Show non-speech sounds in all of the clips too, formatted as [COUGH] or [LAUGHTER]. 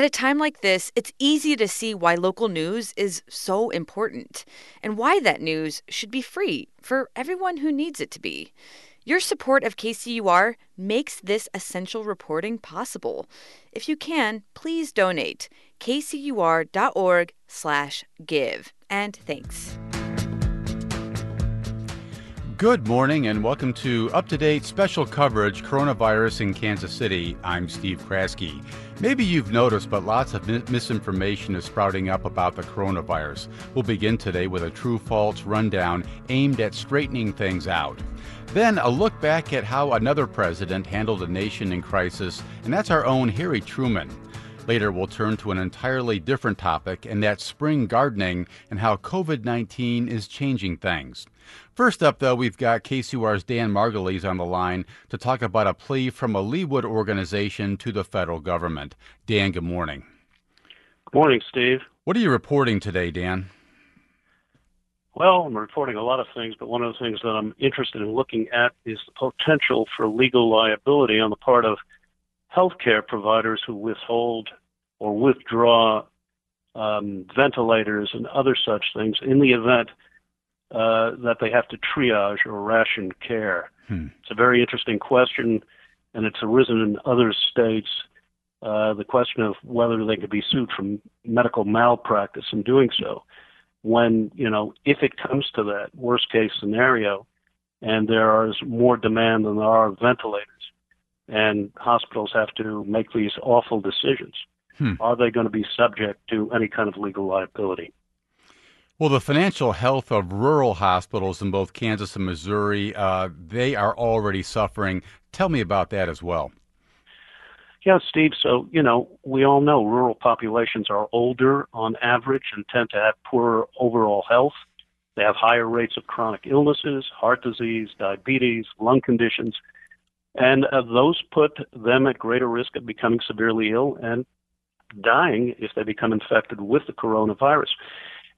At a time like this, it's easy to see why local news is so important and why that news should be free for everyone who needs it to be. Your support of KCUR makes this essential reporting possible. If you can, please donate kcur.org/give. And thanks. Good morning and welcome to up to date special coverage coronavirus in Kansas City. I'm Steve Kraske. Maybe you've noticed, but lots of misinformation is sprouting up about the coronavirus. We'll begin today with a true false rundown aimed at straightening things out. Then a look back at how another president handled a nation in crisis, and that's our own Harry Truman. Later, we'll turn to an entirely different topic, and that's spring gardening and how COVID 19 is changing things. First up, though, we've got KCUR's Dan Margolies on the line to talk about a plea from a Leawood organization to the federal government. Dan, good morning. Good morning, Steve. What are you reporting today, Dan? Well, I'm reporting a lot of things, but one of the things that I'm interested in looking at is the potential for legal liability on the part of healthcare providers who withhold or withdraw um, ventilators and other such things in the event uh, that they have to triage or ration care. Hmm. It's a very interesting question, and it's arisen in other states. Uh, the question of whether they could be sued for medical malpractice in doing so. When, you know, if it comes to that worst case scenario and there is more demand than there are ventilators, and hospitals have to make these awful decisions. Hmm. Are they going to be subject to any kind of legal liability? Well, the financial health of rural hospitals in both Kansas and Missouri, uh, they are already suffering. Tell me about that as well. Yeah, Steve. So, you know, we all know rural populations are older on average and tend to have poorer overall health. They have higher rates of chronic illnesses, heart disease, diabetes, lung conditions, and uh, those put them at greater risk of becoming severely ill and dying if they become infected with the coronavirus.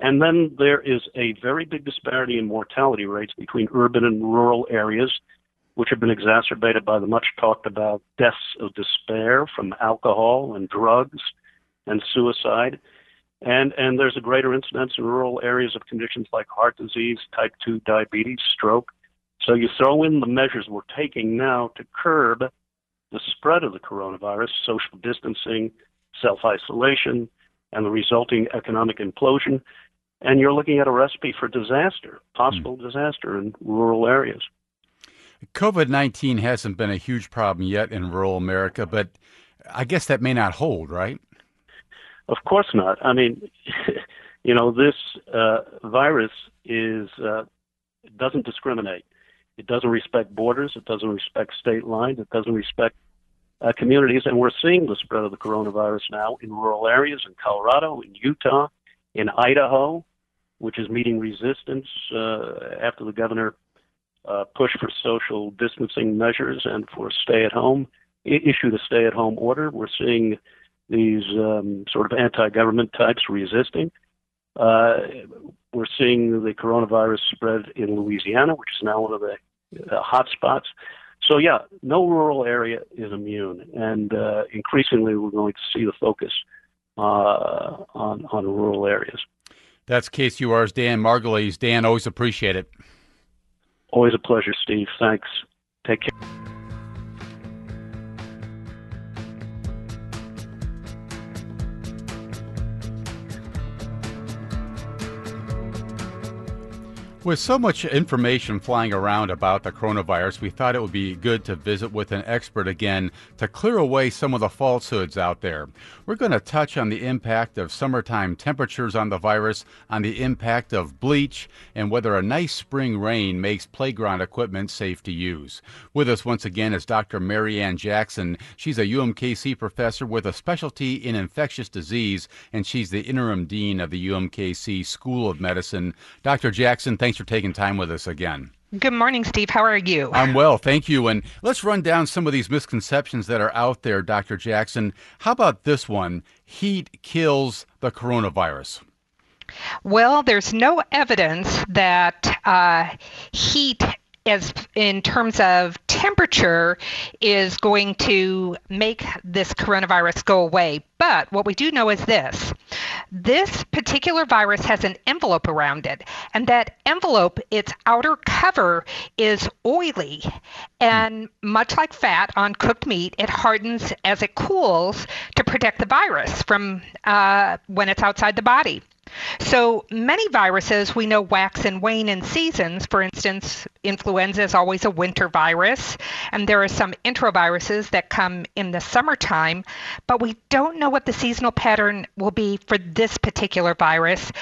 And then there is a very big disparity in mortality rates between urban and rural areas, which have been exacerbated by the much talked about deaths of despair from alcohol and drugs and suicide. And, and there's a greater incidence in rural areas of conditions like heart disease, type 2 diabetes, stroke, so you throw in the measures we're taking now to curb the spread of the coronavirus, social distancing, self isolation, and the resulting economic implosion, and you're looking at a recipe for disaster, possible hmm. disaster in rural areas. COVID 19 hasn't been a huge problem yet in rural America, but I guess that may not hold, right? Of course not. I mean, [LAUGHS] you know, this uh, virus is uh, doesn't discriminate. It doesn't respect borders. It doesn't respect state lines. It doesn't respect uh, communities. And we're seeing the spread of the coronavirus now in rural areas in Colorado, in Utah, in Idaho, which is meeting resistance uh, after the governor uh, pushed for social distancing measures and for stay at home, issued a stay at home order. We're seeing these um, sort of anti government types resisting. Uh, we're seeing the coronavirus spread in Louisiana, which is now one of the uh, hot spots. So, yeah, no rural area is immune. And uh, increasingly, we're going to see the focus uh, on, on rural areas. That's KCUR's Dan Margolies. Dan, always appreciate it. Always a pleasure, Steve. Thanks. Take care. With so much information flying around about the coronavirus, we thought it would be good to visit with an expert again to clear away some of the falsehoods out there. We're going to touch on the impact of summertime temperatures on the virus, on the impact of bleach, and whether a nice spring rain makes playground equipment safe to use. With us once again is Dr. Mary Anne Jackson. She's a UMKC professor with a specialty in infectious disease, and she's the interim dean of the UMKC School of Medicine. Dr. Jackson, thank Thanks for taking time with us again. Good morning, Steve. How are you? I'm well, thank you. And let's run down some of these misconceptions that are out there, Dr. Jackson. How about this one? Heat kills the coronavirus. Well, there's no evidence that uh, heat as in terms of temperature is going to make this coronavirus go away. But what we do know is this this particular virus has an envelope around it, and that envelope, its outer cover, is oily. And much like fat on cooked meat, it hardens as it cools to protect the virus from uh, when it's outside the body. So many viruses we know wax and wane in seasons. For instance, influenza is always a winter virus, and there are some enteroviruses that come in the summertime, but we don't know what the seasonal pattern will be for this particular virus.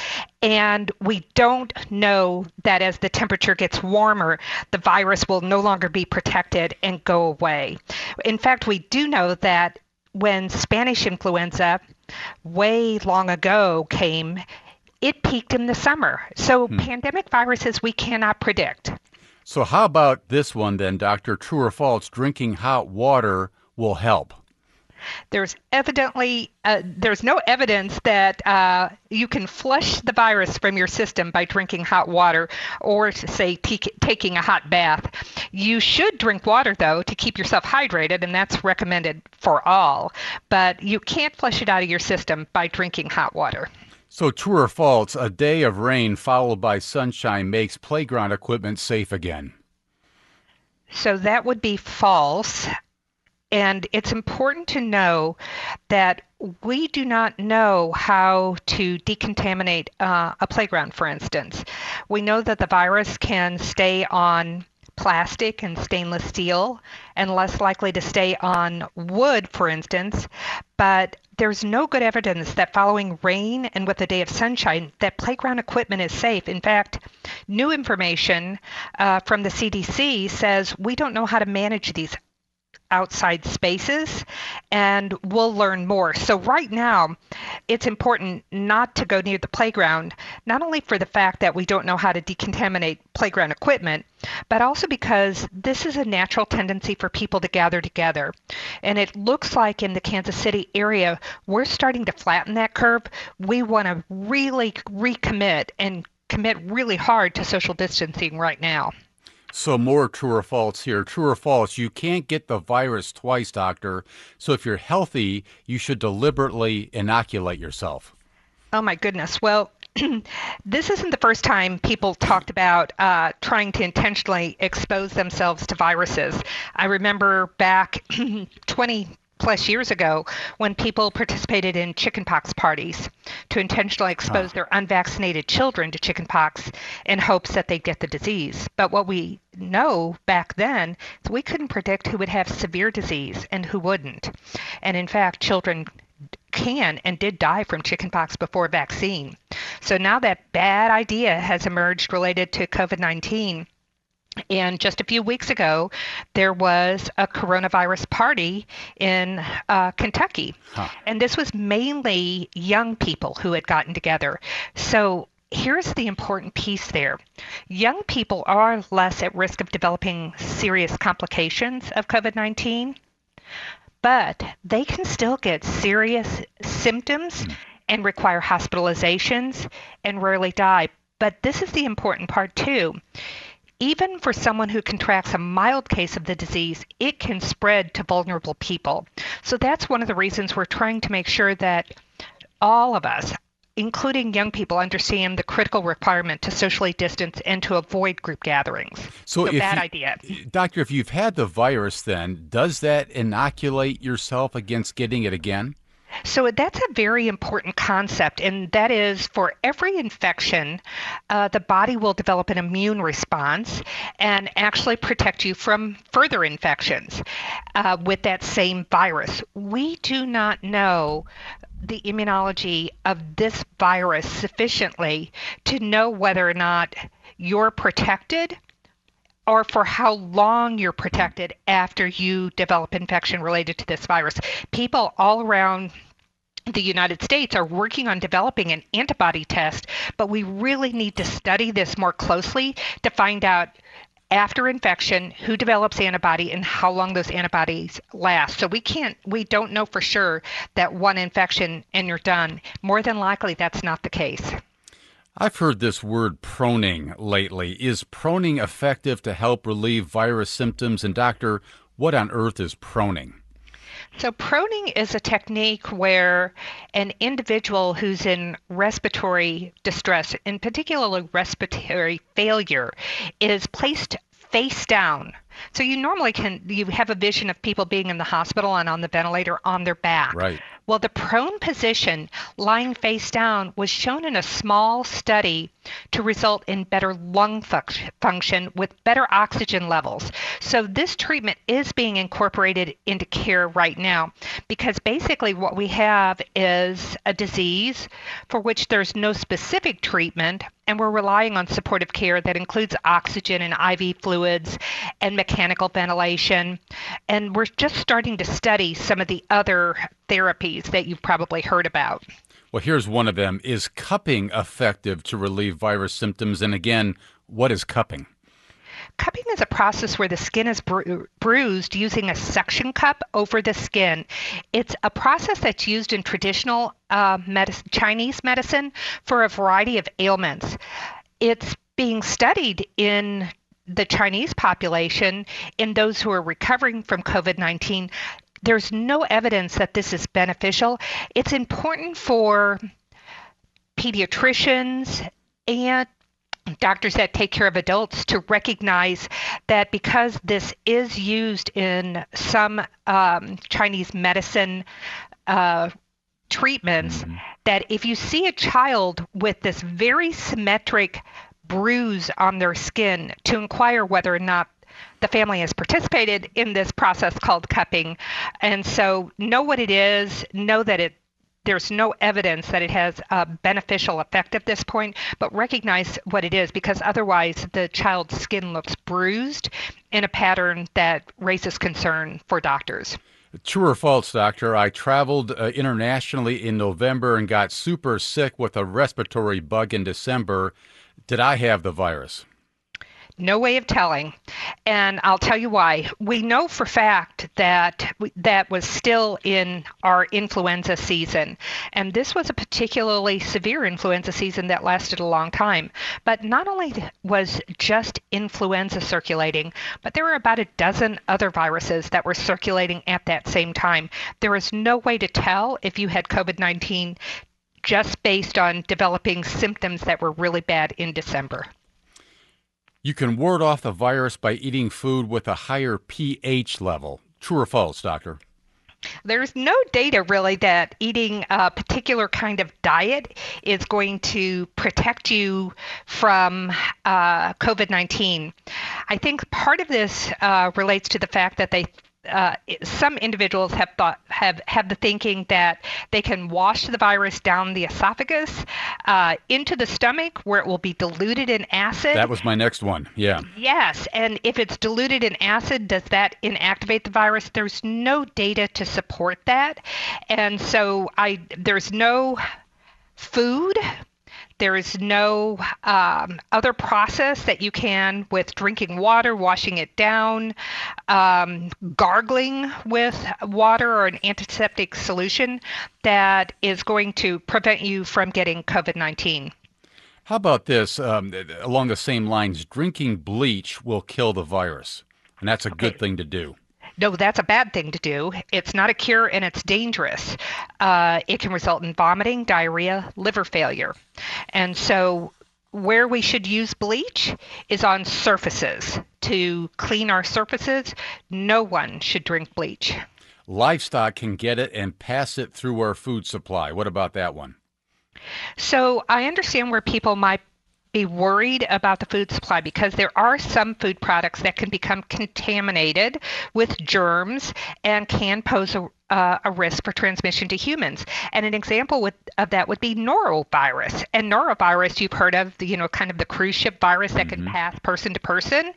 And we don't know that as the temperature gets warmer, the virus will no longer be protected and go away. In fact, we do know that when Spanish influenza way long ago came, it peaked in the summer. So hmm. pandemic viruses we cannot predict. So how about this one then, Doctor? True or false? Drinking hot water will help. There's evidently uh, there's no evidence that uh, you can flush the virus from your system by drinking hot water or say t- taking a hot bath. You should drink water though to keep yourself hydrated, and that's recommended for all. But you can't flush it out of your system by drinking hot water. So, true or false, a day of rain followed by sunshine makes playground equipment safe again? So, that would be false. And it's important to know that we do not know how to decontaminate uh, a playground, for instance. We know that the virus can stay on plastic and stainless steel and less likely to stay on wood, for instance. But there's no good evidence that following rain and with a day of sunshine that playground equipment is safe. In fact, new information uh, from the CDC says we don't know how to manage these outside spaces and we'll learn more. So right now, it's important not to go near the playground, not only for the fact that we don't know how to decontaminate playground equipment, but also because this is a natural tendency for people to gather together. And it looks like in the Kansas City area, we're starting to flatten that curve. We want to really recommit and commit really hard to social distancing right now. So more true or false here. True or false, you can't get the virus twice, doctor. So if you're healthy, you should deliberately inoculate yourself. Oh my goodness. Well, [CLEARS THROAT] this isn't the first time people talked about uh, trying to intentionally expose themselves to viruses. I remember back [CLEARS THROAT] 20 plus years ago when people participated in chickenpox parties to intentionally expose ah. their unvaccinated children to chickenpox in hopes that they'd get the disease. But what we know back then is we couldn't predict who would have severe disease and who wouldn't. And in fact, children can and did die from chickenpox before vaccine. So now that bad idea has emerged related to COVID 19 and just a few weeks ago, there was a coronavirus party in uh, Kentucky. Huh. And this was mainly young people who had gotten together. So here's the important piece there young people are less at risk of developing serious complications of COVID 19, but they can still get serious symptoms mm. and require hospitalizations and rarely die. But this is the important part, too even for someone who contracts a mild case of the disease, it can spread to vulnerable people. So that's one of the reasons we're trying to make sure that all of us, including young people, understand the critical requirement to socially distance and to avoid group gatherings. So, so bad you, idea. Doctor, if you've had the virus, then does that inoculate yourself against getting it again? So that's a very important concept, and that is for every infection, uh, the body will develop an immune response and actually protect you from further infections uh, with that same virus. We do not know the immunology of this virus sufficiently to know whether or not you're protected or for how long you're protected after you develop infection related to this virus. People all around the United States are working on developing an antibody test, but we really need to study this more closely to find out after infection who develops antibody and how long those antibodies last. So we can't we don't know for sure that one infection and you're done. More than likely that's not the case. I've heard this word proning lately. Is proning effective to help relieve virus symptoms? And, Doctor, what on earth is proning? So, proning is a technique where an individual who's in respiratory distress, in particularly respiratory failure, is placed face down. So you normally can you have a vision of people being in the hospital and on the ventilator on their back. Right. Well, the prone position, lying face down, was shown in a small study to result in better lung function with better oxygen levels. So, this treatment is being incorporated into care right now because basically what we have is a disease for which there's no specific treatment, and we're relying on supportive care that includes oxygen and IV fluids and mechanical ventilation. And we're just starting to study some of the other therapies that you've probably heard about. Well, here's one of them. Is cupping effective to relieve virus symptoms? And again, what is cupping? Cupping is a process where the skin is bru- bruised using a suction cup over the skin. It's a process that's used in traditional uh, medicine, Chinese medicine for a variety of ailments. It's being studied in the Chinese population in those who are recovering from COVID 19 there's no evidence that this is beneficial. It's important for pediatricians and doctors that take care of adults to recognize that because this is used in some um, Chinese medicine uh, treatments, mm-hmm. that if you see a child with this very symmetric bruise on their skin, to inquire whether or not the family has participated in this process called cupping. And so know what it is, know that it there's no evidence that it has a beneficial effect at this point, but recognize what it is because otherwise the child's skin looks bruised in a pattern that raises concern for doctors. True or false, doctor? I traveled uh, internationally in November and got super sick with a respiratory bug in December. Did I have the virus? No way of telling. And I'll tell you why. We know for fact that that was still in our influenza season. And this was a particularly severe influenza season that lasted a long time. But not only was just influenza circulating, but there were about a dozen other viruses that were circulating at that same time. There is no way to tell if you had COVID 19 just based on developing symptoms that were really bad in December. You can ward off the virus by eating food with a higher pH level. True or false, doctor? There's no data really that eating a particular kind of diet is going to protect you from uh, COVID 19. I think part of this uh, relates to the fact that they uh, some individuals have thought have have the thinking that they can wash the virus down the esophagus uh, into the stomach where it will be diluted in acid. That was my next one. Yeah. Yes, and if it's diluted in acid, does that inactivate the virus? There's no data to support that, and so I there's no food there is no um, other process that you can with drinking water, washing it down, um, gargling with water or an antiseptic solution that is going to prevent you from getting COVID 19. How about this? Um, along the same lines, drinking bleach will kill the virus, and that's a good thing to do no, that's a bad thing to do. It's not a cure and it's dangerous. Uh, it can result in vomiting, diarrhea, liver failure. And so, where we should use bleach is on surfaces to clean our surfaces. No one should drink bleach. Livestock can get it and pass it through our food supply. What about that one? So I understand where people might be worried about the food supply because there are some food products that can become contaminated with germs and can pose a, uh, a risk for transmission to humans. And an example would, of that would be norovirus. And norovirus, you've heard of, the, you know, kind of the cruise ship virus that mm-hmm. can pass person to person.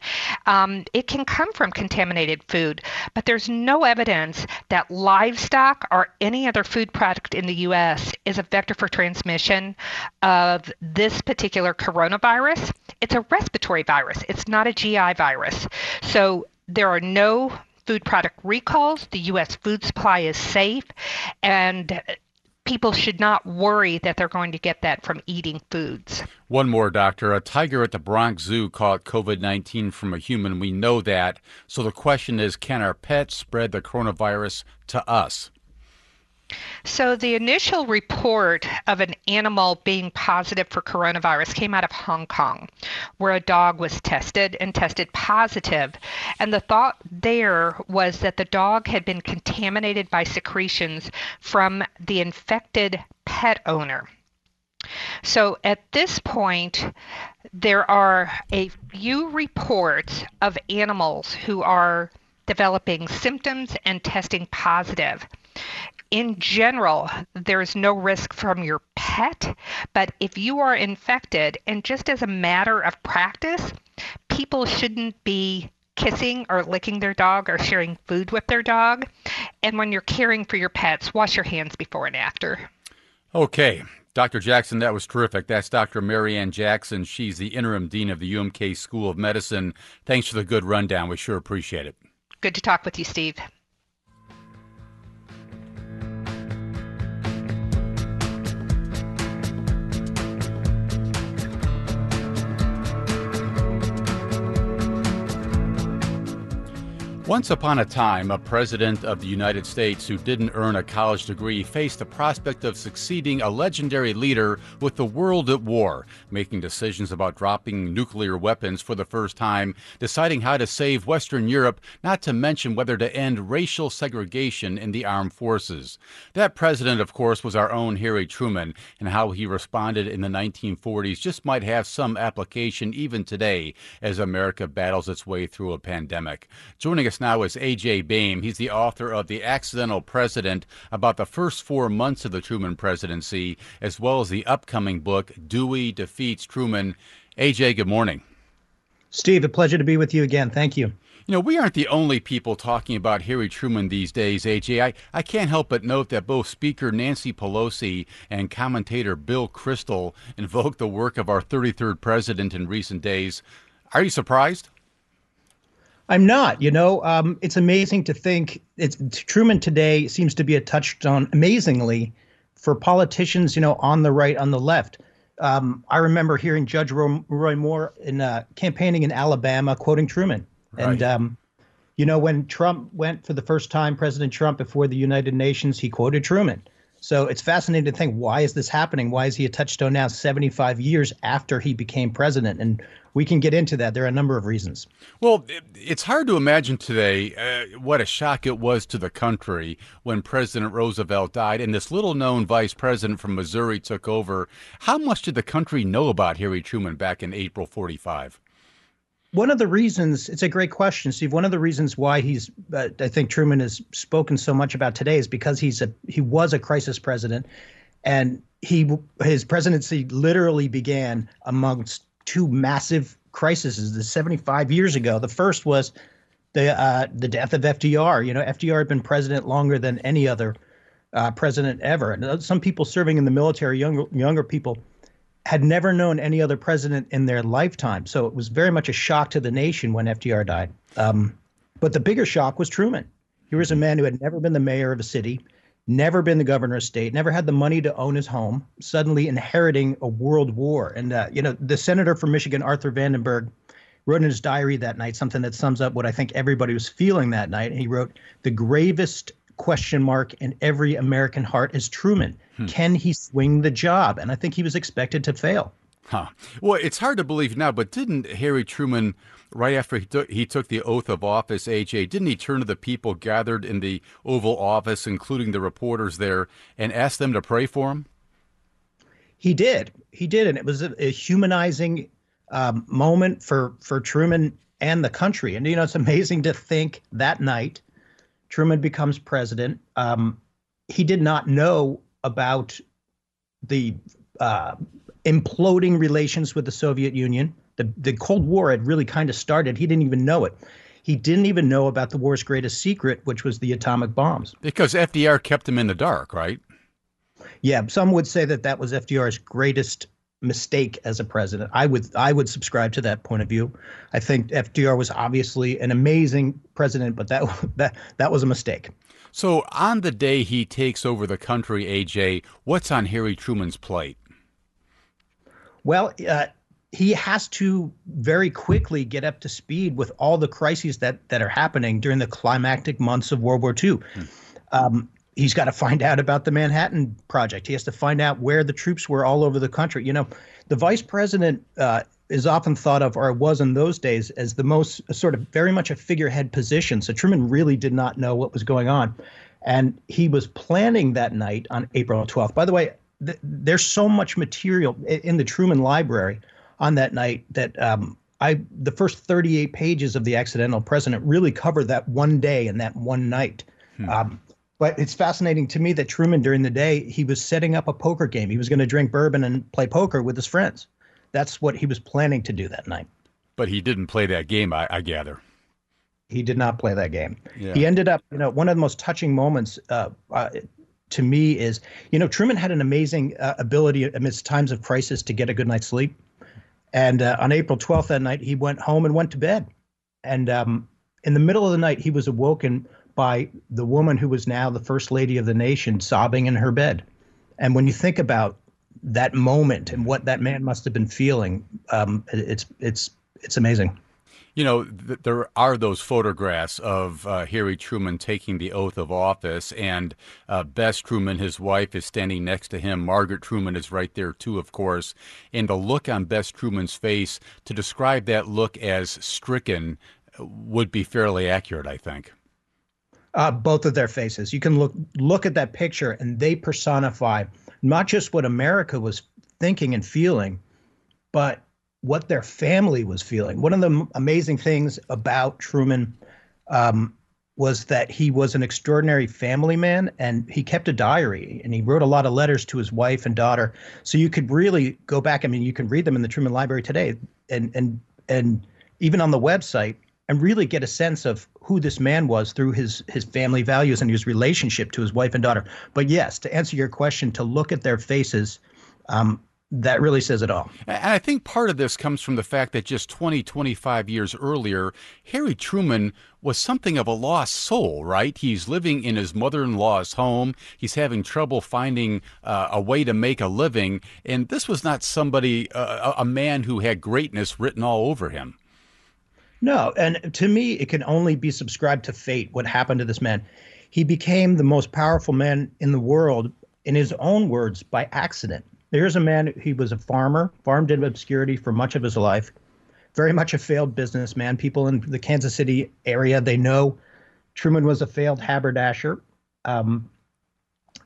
Um, it can come from contaminated food, but there's no evidence that livestock or any other food product in the U.S. is a vector for transmission of this particular coronavirus. It's a respiratory virus. It's not a GI virus. So there are no food product recalls. The U.S. food supply is safe, and people should not worry that they're going to get that from eating foods. One more, doctor. A tiger at the Bronx Zoo caught COVID 19 from a human. We know that. So the question is can our pets spread the coronavirus to us? So, the initial report of an animal being positive for coronavirus came out of Hong Kong, where a dog was tested and tested positive. And the thought there was that the dog had been contaminated by secretions from the infected pet owner. So, at this point, there are a few reports of animals who are developing symptoms and testing positive in general, there's no risk from your pet, but if you are infected, and just as a matter of practice, people shouldn't be kissing or licking their dog or sharing food with their dog. And when you're caring for your pets, wash your hands before and after. Okay. Dr. Jackson, that was terrific. That's Dr. Mary Anne Jackson. She's the interim dean of the UMK School of Medicine. Thanks for the good rundown. We sure appreciate it. Good to talk with you, Steve. Once upon a time, a president of the United States who didn't earn a college degree faced the prospect of succeeding a legendary leader with the world at war, making decisions about dropping nuclear weapons for the first time, deciding how to save Western Europe, not to mention whether to end racial segregation in the armed forces. That president, of course, was our own Harry Truman, and how he responded in the 1940s just might have some application even today as America battles its way through a pandemic. Joining us us now is A.J. Baime. He's the author of The Accidental President about the first four months of the Truman presidency, as well as the upcoming book, Dewey Defeats Truman. A.J., good morning. Steve, a pleasure to be with you again. Thank you. You know, we aren't the only people talking about Harry Truman these days, AJ. I, I can't help but note that both Speaker Nancy Pelosi and commentator Bill Kristol invoked the work of our 33rd president in recent days. Are you surprised? I'm not. You know, um, it's amazing to think it's Truman today seems to be a touchstone amazingly for politicians. You know, on the right, on the left. Um, I remember hearing Judge Roy, Moore in uh, campaigning in Alabama quoting Truman, right. and um, you know when Trump went for the first time, President Trump before the United Nations, he quoted Truman. So it's fascinating to think why is this happening? Why is he a touchstone now 75 years after he became president? And we can get into that. There are a number of reasons. Well, it's hard to imagine today uh, what a shock it was to the country when President Roosevelt died and this little known vice president from Missouri took over. How much did the country know about Harry Truman back in April 45? One of the reasons it's a great question steve. One of the reasons why he's uh, i think truman has spoken so much about today is because he's a he was a crisis president and he his presidency literally began amongst two massive crises the 75 years ago. The first was the uh, the death of fdr you know fdr had been president longer than any other uh, president ever. And some people serving in the military younger younger people had never known any other president in their lifetime. So it was very much a shock to the nation when FDR died. Um, but the bigger shock was Truman. He was a man who had never been the mayor of a city, never been the governor of a state, never had the money to own his home, suddenly inheriting a world war. And, uh, you know, the senator from Michigan, Arthur Vandenberg, wrote in his diary that night something that sums up what I think everybody was feeling that night. And he wrote, The gravest question mark in every American heart is Truman. Hmm. Can he swing the job? And I think he was expected to fail. Huh. Well, it's hard to believe now, but didn't Harry Truman, right after he took, he took the oath of office, AJ, didn't he turn to the people gathered in the Oval Office, including the reporters there, and ask them to pray for him? He did. He did. And it was a, a humanizing um, moment for, for Truman and the country. And, you know, it's amazing to think that night Truman becomes president. Um, he did not know about the uh, imploding relations with the Soviet Union. The, the Cold War had really kind of started. He didn't even know it. He didn't even know about the war's greatest secret, which was the atomic bombs. Because FDR kept him in the dark, right? Yeah, some would say that that was FDR's greatest mistake as a president. I would I would subscribe to that point of view. I think FDR was obviously an amazing president, but that [LAUGHS] that that was a mistake. So on the day he takes over the country, AJ, what's on Harry Truman's plate? Well, uh, he has to very quickly get up to speed with all the crises that that are happening during the climactic months of World War II. Hmm. Um, he's got to find out about the Manhattan Project. He has to find out where the troops were all over the country. You know, the vice president uh, is often thought of, or was in those days, as the most sort of very much a figurehead position. So Truman really did not know what was going on, and he was planning that night on April 12th. By the way, th- there's so much material in the Truman Library on that night that um, I the first 38 pages of the Accidental President really cover that one day and that one night. Hmm. Um, but it's fascinating to me that Truman, during the day, he was setting up a poker game. He was going to drink bourbon and play poker with his friends. That's what he was planning to do that night. But he didn't play that game, I, I gather. He did not play that game. Yeah. He ended up, you know, one of the most touching moments uh, uh, to me is, you know, Truman had an amazing uh, ability amidst times of crisis to get a good night's sleep. And uh, on April 12th that night, he went home and went to bed. And um, in the middle of the night, he was awoken by the woman who was now the first lady of the nation sobbing in her bed. And when you think about that moment and what that man must have been feeling, um, it's it's it's amazing. You know, th- there are those photographs of uh, Harry Truman taking the oath of office, and uh, Bess Truman, his wife, is standing next to him. Margaret Truman is right there, too, of course. And the look on Bess Truman's face, to describe that look as stricken, would be fairly accurate, I think. Uh, both of their faces. You can look look at that picture, and they personify not just what America was thinking and feeling, but what their family was feeling. One of the amazing things about Truman um, was that he was an extraordinary family man and he kept a diary and he wrote a lot of letters to his wife and daughter. So you could really go back. I mean, you can read them in the Truman Library today and and and even on the website and really get a sense of who this man was through his his family values and his relationship to his wife and daughter. But yes, to answer your question, to look at their faces, um, that really says it all. And I think part of this comes from the fact that just 20, 25 years earlier, Harry Truman was something of a lost soul, right? He's living in his mother in law's home. He's having trouble finding uh, a way to make a living. And this was not somebody, uh, a man who had greatness written all over him. No. And to me, it can only be subscribed to fate what happened to this man. He became the most powerful man in the world, in his own words, by accident Here's a man, he was a farmer, farmed in obscurity for much of his life, very much a failed businessman. People in the Kansas City area, they know Truman was a failed haberdasher. Um,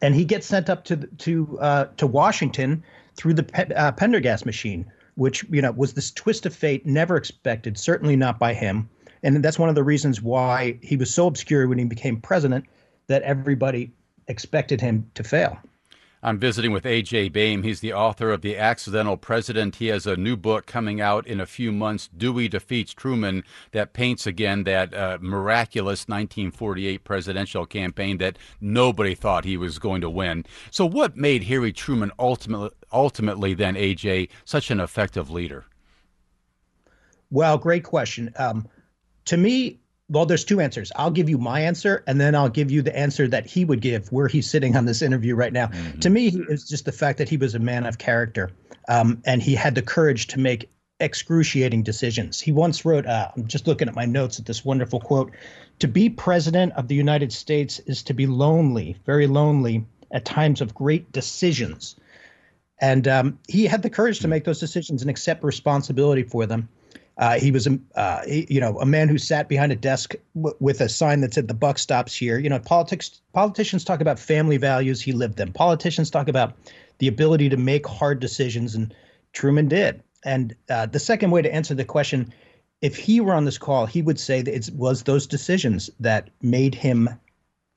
and he gets sent up to to uh, to Washington through the uh, Pendergast machine, which you know was this twist of fate, never expected, certainly not by him. And that's one of the reasons why he was so obscure when he became president that everybody expected him to fail. I'm visiting with A.J. Baime. He's the author of The Accidental President. He has a new book coming out in a few months, Dewey Defeats Truman, that paints again that uh, miraculous 1948 presidential campaign that nobody thought he was going to win. So, what made Harry Truman ultimately, ultimately then, A.J., such an effective leader? Well, great question. Um, to me, well, there's two answers. I'll give you my answer, and then I'll give you the answer that he would give where he's sitting on this interview right now. Mm-hmm. To me, it's just the fact that he was a man of character, um, and he had the courage to make excruciating decisions. He once wrote, uh, I'm just looking at my notes at this wonderful quote To be president of the United States is to be lonely, very lonely, at times of great decisions. And um, he had the courage to make those decisions and accept responsibility for them. Uh, he was, a, uh, he, you know, a man who sat behind a desk w- with a sign that said "the buck stops here." You know, politics. Politicians talk about family values. He lived them. Politicians talk about the ability to make hard decisions, and Truman did. And uh, the second way to answer the question, if he were on this call, he would say that it was those decisions that made him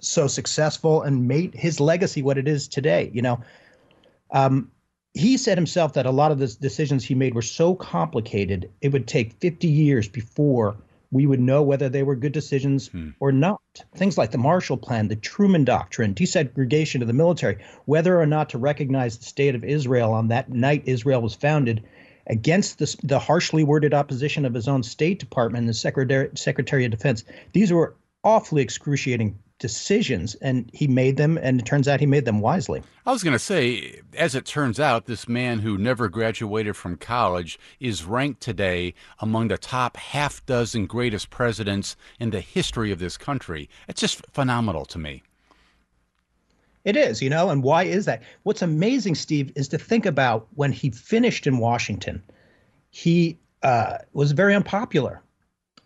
so successful and made his legacy what it is today. You know, um, he said himself that a lot of the decisions he made were so complicated it would take 50 years before we would know whether they were good decisions hmm. or not. Things like the Marshall Plan, the Truman Doctrine, desegregation of the military, whether or not to recognize the state of Israel on that night Israel was founded, against the, the harshly worded opposition of his own State Department and the Secretary, Secretary of Defense. These were awfully excruciating decisions, and he made them, and it turns out he made them wisely. I was going to say, as it turns out, this man who never graduated from college is ranked today among the top half dozen greatest presidents in the history of this country. It's just phenomenal to me. It is, you know, and why is that? What's amazing, Steve, is to think about when he finished in Washington, he uh, was very unpopular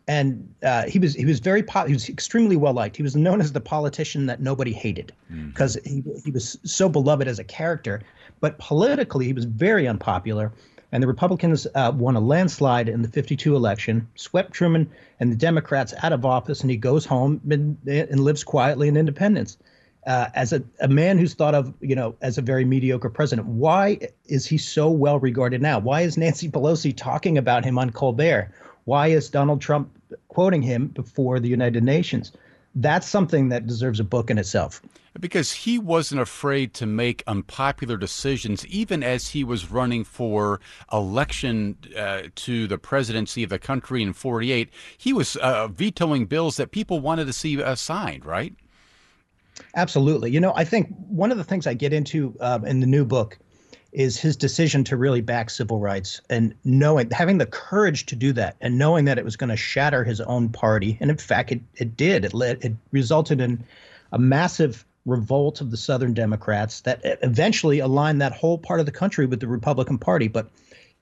and uh, he was he was very po- he was extremely well liked. He was known as the politician that nobody hated because mm-hmm. he he was so beloved as a character, but politically he was very unpopular. And the Republicans uh, won a landslide in the 52 election, swept Truman and the Democrats out of office, and he goes home and, and lives quietly in independence. Uh, as a, a man who's thought of, you know, as a very mediocre president, why is he so well regarded now? Why is Nancy Pelosi talking about him on Colbert? Why is Donald Trump quoting him before the United Nations? That's something that deserves a book in itself. Because he wasn't afraid to make unpopular decisions, even as he was running for election uh, to the presidency of the country in 48. He was uh, vetoing bills that people wanted to see uh, signed, right? Absolutely. You know, I think one of the things I get into um, in the new book is his decision to really back civil rights and knowing having the courage to do that and knowing that it was going to shatter his own party. And in fact it, it did. It led it resulted in a massive revolt of the southern democrats that eventually aligned that whole part of the country with the republican party. But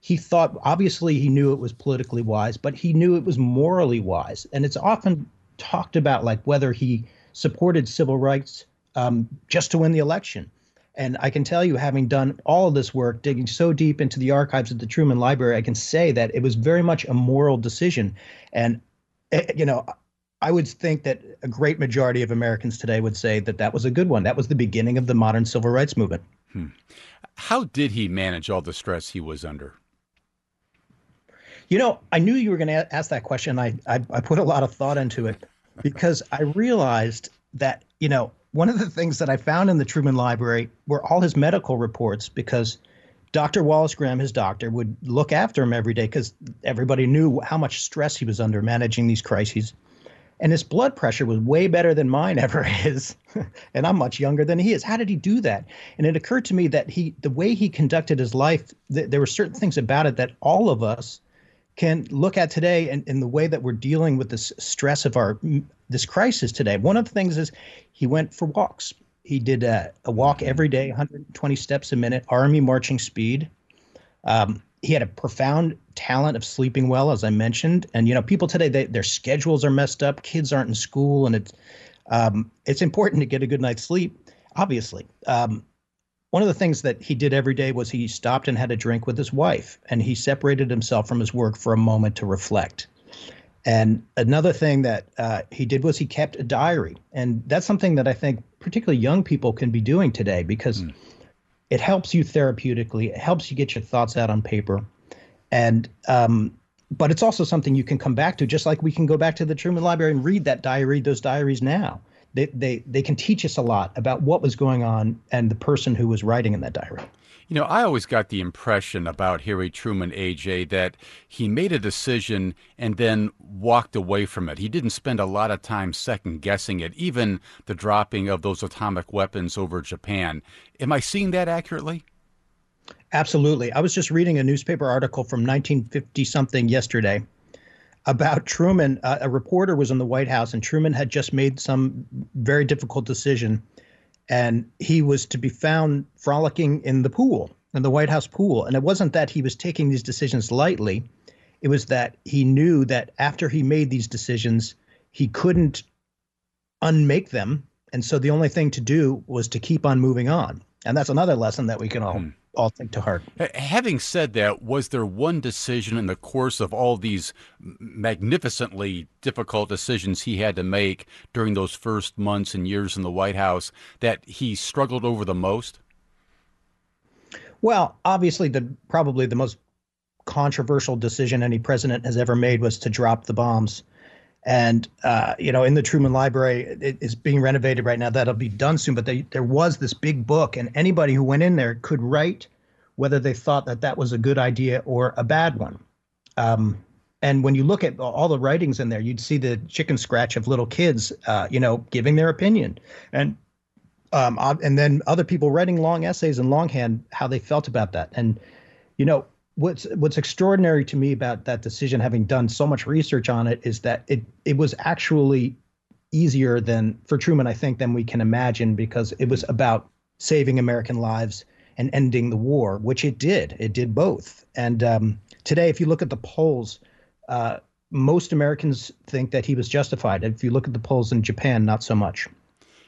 he thought obviously he knew it was politically wise but he knew it was morally wise. And it's often talked about like whether he supported civil rights um, just to win the election and I can tell you, having done all of this work, digging so deep into the archives of the Truman Library, I can say that it was very much a moral decision. And, eh, you know, I would think that a great majority of Americans today would say that that was a good one. That was the beginning of the modern civil rights movement. Hmm. How did he manage all the stress he was under? You know, I knew you were going to ask that question. I, I, I put a lot of thought into it because I realized that, you know, one of the things that I found in the Truman Library were all his medical reports because Dr. Wallace Graham, his doctor, would look after him every day because everybody knew how much stress he was under managing these crises. And his blood pressure was way better than mine ever [LAUGHS] is. and I'm much younger than he is. How did he do that? And it occurred to me that he, the way he conducted his life, th- there were certain things about it that all of us can look at today and in the way that we're dealing with this stress of our this crisis today. One of the things is he went for walks. He did a, a walk every day, 120 steps a minute, army marching speed. Um, he had a profound talent of sleeping well, as I mentioned. And you know, people today they, their schedules are messed up. Kids aren't in school, and it's um, it's important to get a good night's sleep. Obviously, um, one of the things that he did every day was he stopped and had a drink with his wife, and he separated himself from his work for a moment to reflect. And another thing that uh, he did was he kept a diary, and that's something that I think particularly young people can be doing today because mm. it helps you therapeutically. It helps you get your thoughts out on paper, and um, but it's also something you can come back to, just like we can go back to the Truman Library and read that diary, those diaries now they, they, they can teach us a lot about what was going on and the person who was writing in that diary. You know, I always got the impression about Harry Truman, AJ, that he made a decision and then walked away from it. He didn't spend a lot of time second guessing it, even the dropping of those atomic weapons over Japan. Am I seeing that accurately? Absolutely. I was just reading a newspaper article from 1950 something yesterday about Truman. Uh, a reporter was in the White House, and Truman had just made some very difficult decision, and he was to be found frolicking in the pool, in the White House pool. And it wasn't that he was taking these decisions lightly; it was that he knew that after he made these decisions, he couldn't unmake them, and so the only thing to do was to keep on moving on. And that's another lesson that we can all. Hmm all take to heart. Having said that, was there one decision in the course of all these magnificently difficult decisions he had to make during those first months and years in the White House that he struggled over the most? Well, obviously, the probably the most controversial decision any president has ever made was to drop the bombs. And uh, you know, in the Truman Library, it is being renovated right now. That'll be done soon. But they, there was this big book, and anybody who went in there could write whether they thought that that was a good idea or a bad one. Um, And when you look at all the writings in there, you'd see the chicken scratch of little kids, uh, you know, giving their opinion, and um, and then other people writing long essays in longhand how they felt about that. And you know, what's what's extraordinary to me about that decision, having done so much research on it, is that it it was actually easier than for Truman, I think, than we can imagine because it was about saving American lives and ending the war, which it did. It did both. And um, today, if you look at the polls, uh, most Americans think that he was justified. If you look at the polls in Japan, not so much.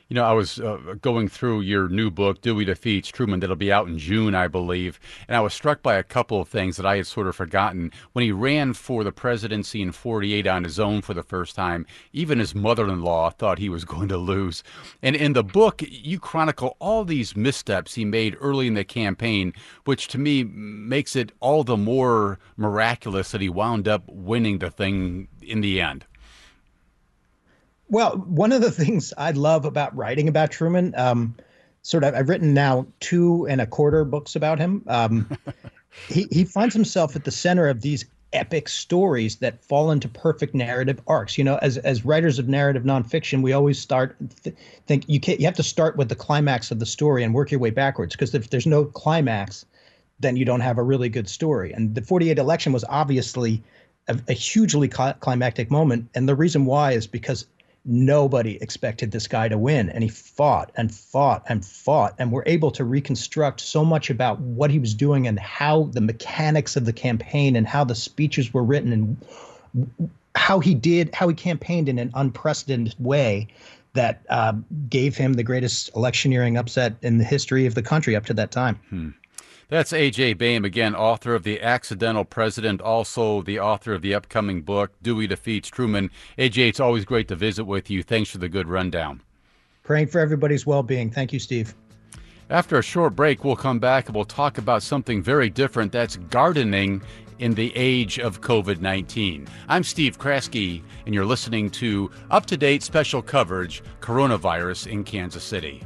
You know, I was uh, going through your new book, Dewey Defeats Truman, that'll be out in June, I believe, and I was struck by a couple of things that I had sort of forgotten. When he ran for the presidency in 48 on his own for the first time, even his mother in law thought he was [LAUGHS] going to lose. And in the book, you chronicle all these missteps he made early in the campaign, which to me makes it all the more miraculous that he wound up winning the thing in the end. Well, one of the things I love about writing about Truman, um, sort of, I've written now two and a quarter books about him. Um, [LAUGHS] he he finds himself at the center of these epic stories that fall into perfect narrative arcs. You know, as as writers of narrative nonfiction, we always start th- think you can't you have to start with the climax of the story and work your way backwards because if there's no climax, then you don't have a really good story. And the 48 election was obviously a, a hugely cl- climactic moment, and the reason why is because nobody expected this guy to win and he fought and fought and fought and we're able to reconstruct so much about what he was doing and how the mechanics of the campaign and how the speeches were written and how he did how he campaigned in an unprecedented way that uh, gave him the greatest electioneering upset in the history of the country up to that time hmm. That's A.J. Baime, again, author of The Accidental President, also the author of the upcoming book, Dewey Defeats Truman. A.J., it's always great to visit with you. Thanks for the good rundown. Praying for everybody's well being. Thank you, Steve. After a short break, we'll come back and we'll talk about something very different that's gardening in the age of COVID 19. I'm Steve Kraske, and you're listening to up to date special coverage Coronavirus in Kansas City.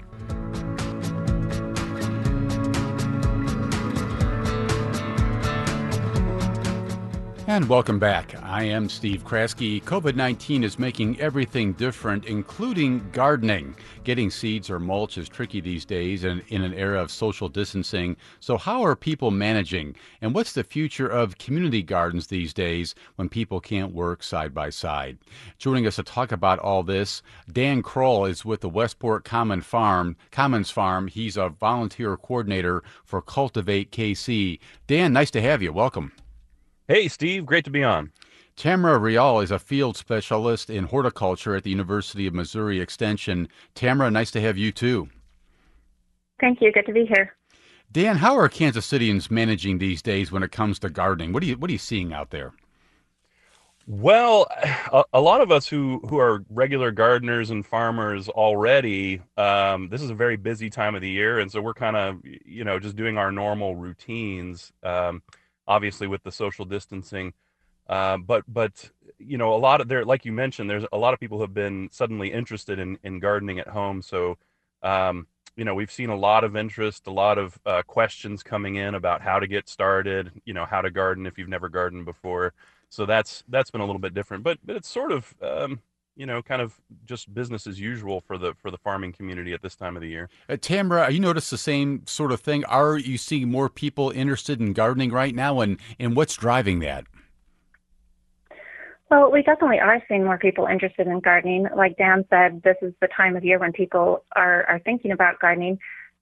And welcome back. I am Steve Kraske. COVID 19 is making everything different, including gardening. Getting seeds or mulch is tricky these days and in an era of social distancing. So, how are people managing? And what's the future of community gardens these days when people can't work side by side? Joining us to talk about all this, Dan Kroll is with the Westport Common Farm, Commons Farm. He's a volunteer coordinator for Cultivate KC. Dan, nice to have you. Welcome. Hey, Steve, great to be on. Tamara Rial is a field specialist in horticulture at the University of Missouri Extension. Tamara, nice to have you too. Thank you. Good to be here. Dan, how are Kansas Citians managing these days when it comes to gardening? What are you what are you seeing out there? Well, a, a lot of us who who are regular gardeners and farmers already, um, this is a very busy time of the year, and so we're kind of you know just doing our normal routines. Um, obviously with the social distancing. Uh, but but you know a lot of there like you mentioned there's a lot of people have been suddenly interested in in gardening at home so um, you know we've seen a lot of interest a lot of uh, questions coming in about how to get started you know how to garden if you've never gardened before so that's that's been a little bit different but but it's sort of um, you know, kind of just business as usual for the for the farming community at this time of the year. Uh, Tamara, you notice the same sort of thing? Are you seeing more people interested in gardening right now, and and what's driving that? Well, we definitely are seeing more people interested in gardening. Like Dan said, this is the time of year when people are are thinking about gardening.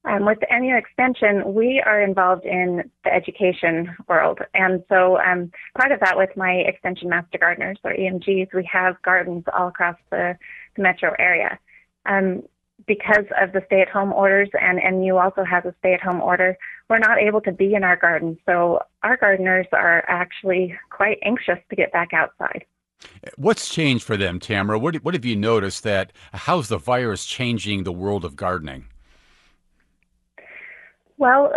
Um, with the MU Extension, we are involved in the education world. And so um, part of that with my Extension Master Gardeners, or EMGs, we have gardens all across the, the metro area. Um, because of the stay at home orders, and MU also has a stay at home order, we're not able to be in our gardens. So our gardeners are actually quite anxious to get back outside. What's changed for them, Tamara? What, what have you noticed that how's the virus changing the world of gardening? Well,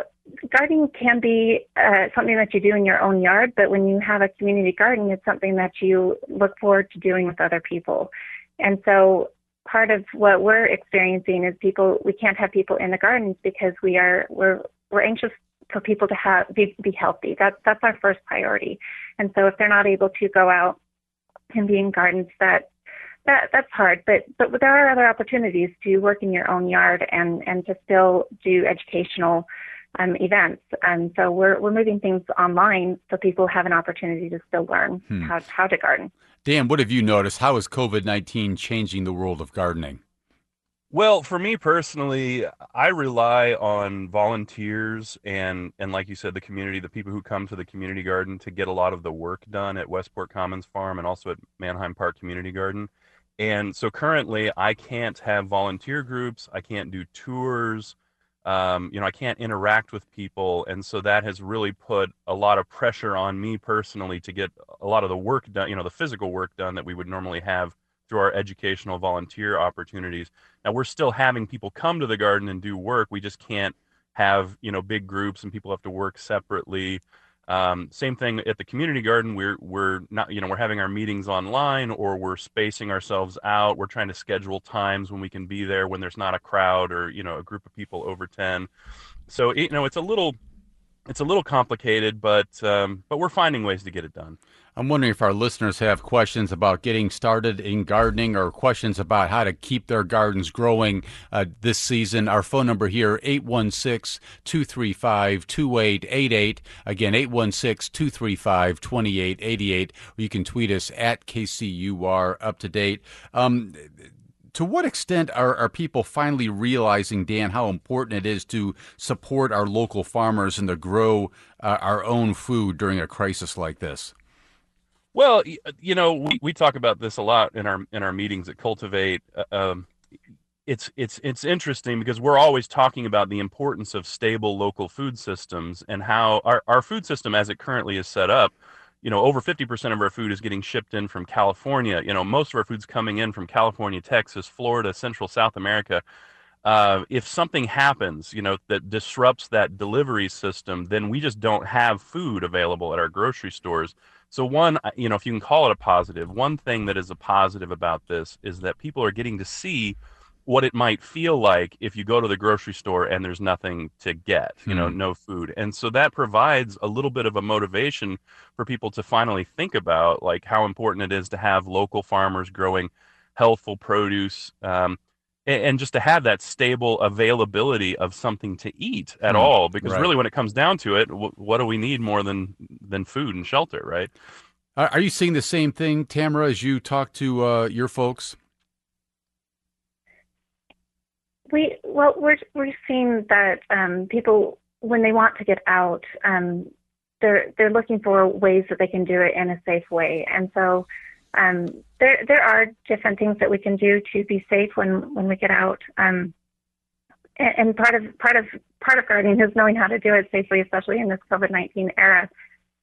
gardening can be uh, something that you do in your own yard, but when you have a community garden, it's something that you look forward to doing with other people. And so part of what we're experiencing is people we can't have people in the gardens because we are we're we're anxious for people to have be, be healthy. That's that's our first priority. And so if they're not able to go out and be in gardens, that that that's hard. But but there are other opportunities to work in your own yard and and to still do educational um, events. And so we're we're moving things online so people have an opportunity to still learn hmm. how how to garden. Dan, what have you noticed? How is COVID nineteen changing the world of gardening? Well, for me personally, I rely on volunteers and and like you said, the community, the people who come to the community garden to get a lot of the work done at Westport Commons Farm and also at Manheim Park Community Garden. And so currently, I can't have volunteer groups. I can't do tours. Um, you know, I can't interact with people, and so that has really put a lot of pressure on me personally to get a lot of the work done. You know, the physical work done that we would normally have through our educational volunteer opportunities. Now we're still having people come to the garden and do work. We just can't have you know big groups and people have to work separately. Um, same thing at the community garden. We're we're not you know we're having our meetings online or we're spacing ourselves out. We're trying to schedule times when we can be there when there's not a crowd or you know a group of people over ten. So you know it's a little it's a little complicated, but um, but we're finding ways to get it done. I'm wondering if our listeners have questions about getting started in gardening or questions about how to keep their gardens growing uh, this season. Our phone number here, 816-235-2888. Again, 816-235-2888. Or you can tweet us at KCUR up to date. Um, to what extent are, are people finally realizing, Dan, how important it is to support our local farmers and to grow uh, our own food during a crisis like this? Well, uh, you know, we, we talk about this a lot in our in our meetings at Cultivate. Uh, um, it's it's it's interesting because we're always talking about the importance of stable local food systems and how our, our food system as it currently is set up you know over 50% of our food is getting shipped in from california you know most of our food's coming in from california texas florida central south america uh, if something happens you know that disrupts that delivery system then we just don't have food available at our grocery stores so one, you know, if you can call it a positive, one thing that is a positive about this is that people are getting to see what it might feel like if you go to the grocery store and there's nothing to get, you know, hmm. no food. And so that provides a little bit of a motivation for people to finally think about like how important it is to have local farmers growing healthful produce. Um, and just to have that stable availability of something to eat at mm, all because right. really when it comes down to it what do we need more than than food and shelter right? Are you seeing the same thing tamara as you talk to uh, your folks? We well we're we're seeing that um, people when they want to get out um, they're they're looking for ways that they can do it in a safe way. And so um, there there are different things that we can do to be safe when when we get out. Um, and, part of part of part of gardening is knowing how to do it safely, especially in this COVID-19 era.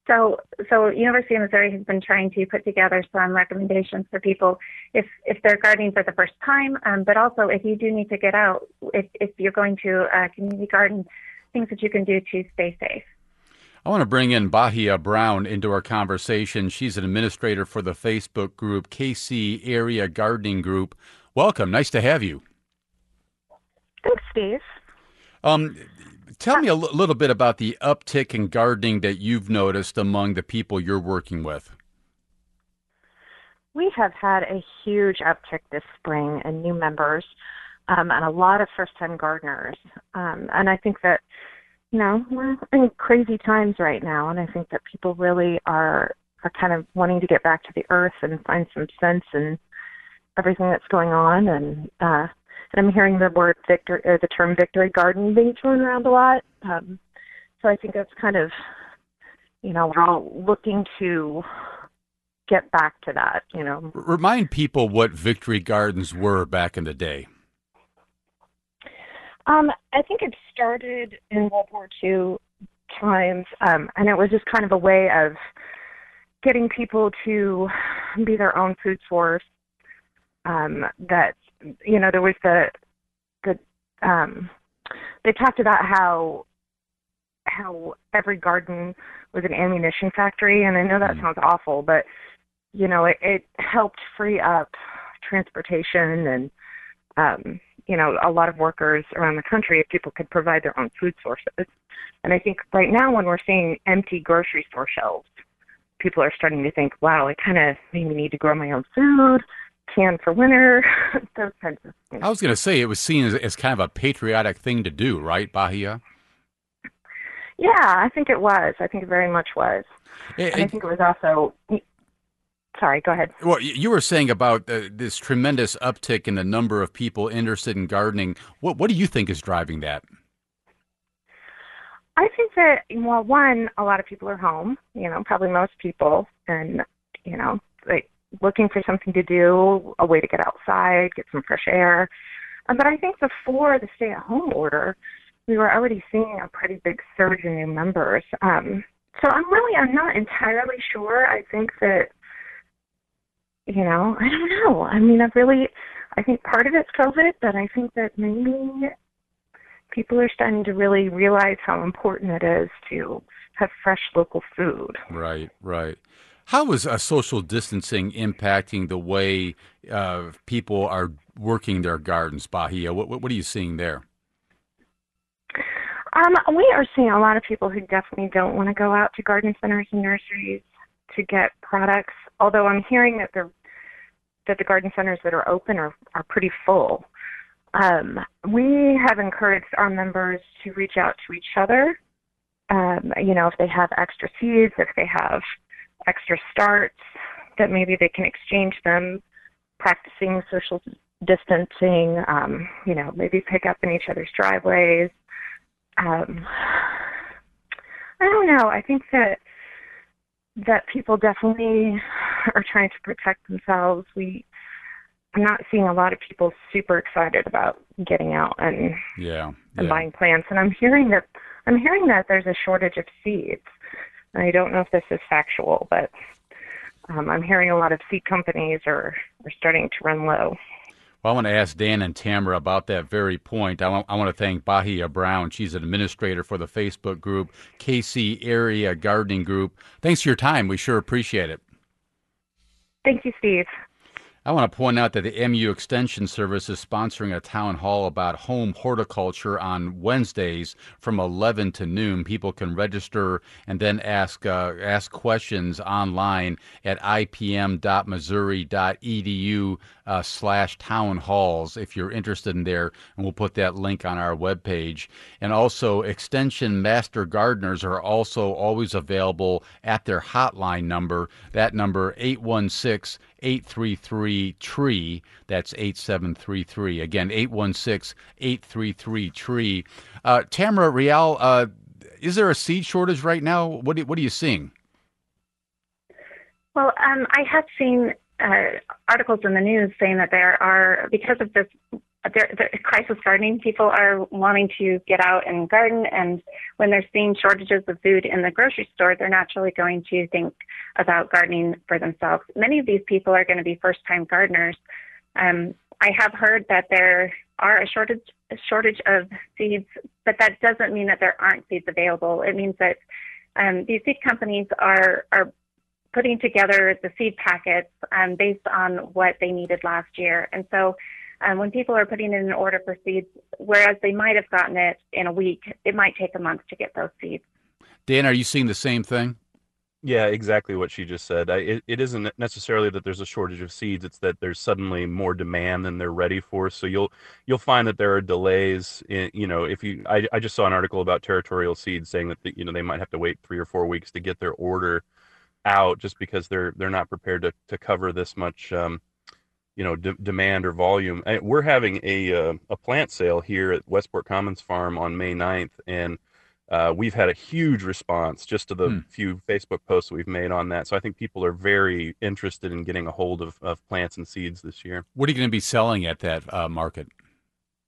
So, so University of Missouri has been trying to put together some recommendations for people if if they're gardening for the first time, um, but also if you do need to get out, if if you're going to a community garden, things that you can do to stay safe. I want to bring in Bahia Brown into our conversation. She's an administrator for the Facebook group KC Area Gardening Group. Welcome. Nice to have you. Thanks, Steve. Um, tell me a l- little bit about the uptick in gardening that you've noticed among the people you're working with. We have had a huge uptick this spring in new members um, and a lot of first time gardeners. Um, and I think that you know, we're in crazy times right now, and I think that people really are are kind of wanting to get back to the earth and find some sense in everything that's going on. And uh, and I'm hearing the word victory, or the term victory garden being thrown around a lot. Um, so I think that's kind of, you know, we're all looking to get back to that. You know, remind people what victory gardens were back in the day. Um, I think it started in World War II times, um, and it was just kind of a way of getting people to be their own food source. Um, that you know, there was the the um, they talked about how how every garden was an ammunition factory, and I know that mm. sounds awful, but you know, it, it helped free up transportation and um, you know, a lot of workers around the country if people could provide their own food sources. And I think right now when we're seeing empty grocery store shelves, people are starting to think, wow, I kind of maybe need to grow my own food, can for winter, [LAUGHS] those kinds of things. I was going to say it was seen as, as kind of a patriotic thing to do, right, Bahia? Yeah, I think it was. I think it very much was. It, and eh I think it was also. Sorry, go ahead. Well, you were saying about uh, this tremendous uptick in the number of people interested in gardening. What What do you think is driving that? I think that well, one, a lot of people are home. You know, probably most people, and you know, like looking for something to do, a way to get outside, get some fresh air. Um, but I think before the stay-at-home order, we were already seeing a pretty big surge in new members. Um, so I'm really, I'm not entirely sure. I think that, you know, [LAUGHS] I don't know. I mean, I really, I think part of it's COVID, but I think that maybe people are starting to really realize how important it is to have fresh local food. Right, right. How is uh, social distancing impacting the way uh, people are working their gardens, Bahia? What, what, what are you seeing there? Um, we are seeing a lot of people who definitely don't want to go out to garden centers and nurseries to get products. Although I'm hearing that the that the garden centers that are open are are pretty full. Um, we have encouraged our members to reach out to each other. Um, you know, if they have extra seeds, if they have extra starts, that maybe they can exchange them, practicing social distancing. Um, you know, maybe pick up in each other's driveways um, I don't know. I think that that people definitely are trying to protect themselves. We I'm not seeing a lot of people super excited about getting out and yeah, and yeah. buying plants. And I'm hearing that I'm hearing that there's a shortage of seeds. I don't know if this is factual, but um, I'm hearing a lot of seed companies are are starting to run low. Well, I want to ask Dan and Tamara about that very point. I want, I want to thank Bahia Brown. She's an administrator for the Facebook group, KC Area Gardening Group. Thanks for your time. We sure appreciate it. Thank you, Steve. I want to point out that the MU Extension Service is sponsoring a town hall about home horticulture on Wednesdays from 11 to noon. People can register and then ask uh, ask questions online at ipm.missouri.edu uh, slash town halls if you're interested in there, and we'll put that link on our webpage. And also, Extension Master Gardeners are also always available at their hotline number. That number 816 833 tree. That's 8733. Again, 816 833 tree. Uh, Tamara Real, uh, is there a seed shortage right now? What, what are you seeing? Well, um, I have seen uh, articles in the news saying that there are, because of this there, crisis gardening, people are wanting to get out and garden, and when they're seeing shortages of food in the grocery store, they're naturally going to think about gardening for themselves. Many of these people are going to be first-time gardeners. Um, I have heard that there are a shortage a shortage of seeds, but that doesn't mean that there aren't seeds available. It means that um, these seed companies are are putting together the seed packets um, based on what they needed last year, and so um, when people are putting in an order for seeds, whereas they might have gotten it in a week, it might take a month to get those seeds. Dan, are you seeing the same thing? Yeah, exactly what she just said. I, it, it isn't necessarily that there's a shortage of seeds; it's that there's suddenly more demand than they're ready for. So you'll you'll find that there are delays. In, you know, if you, I, I just saw an article about territorial seeds saying that the, you know they might have to wait three or four weeks to get their order out, just because they're they're not prepared to to cover this much um, you know d- demand or volume. We're having a uh, a plant sale here at Westport Commons Farm on May 9th, and uh, we've had a huge response just to the hmm. few Facebook posts we've made on that. So I think people are very interested in getting a hold of, of plants and seeds this year. What are you going to be selling at that uh, market?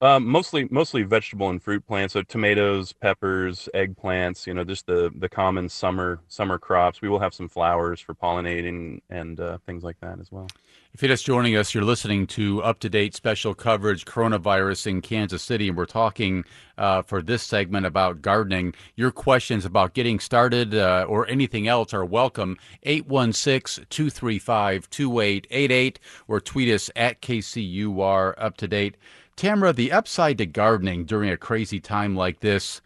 Um, mostly, mostly vegetable and fruit plants. So tomatoes, peppers, eggplants. You know, just the the common summer summer crops. We will have some flowers for pollinating and uh, things like that as well. If you're just joining us, you're listening to up to date special coverage coronavirus in Kansas City, and we're talking uh, for this segment about gardening. Your questions about getting started uh, or anything else are welcome. 816 235 2888 or tweet us at KCUR up to date. Tamara, the upside to gardening during a crazy time like this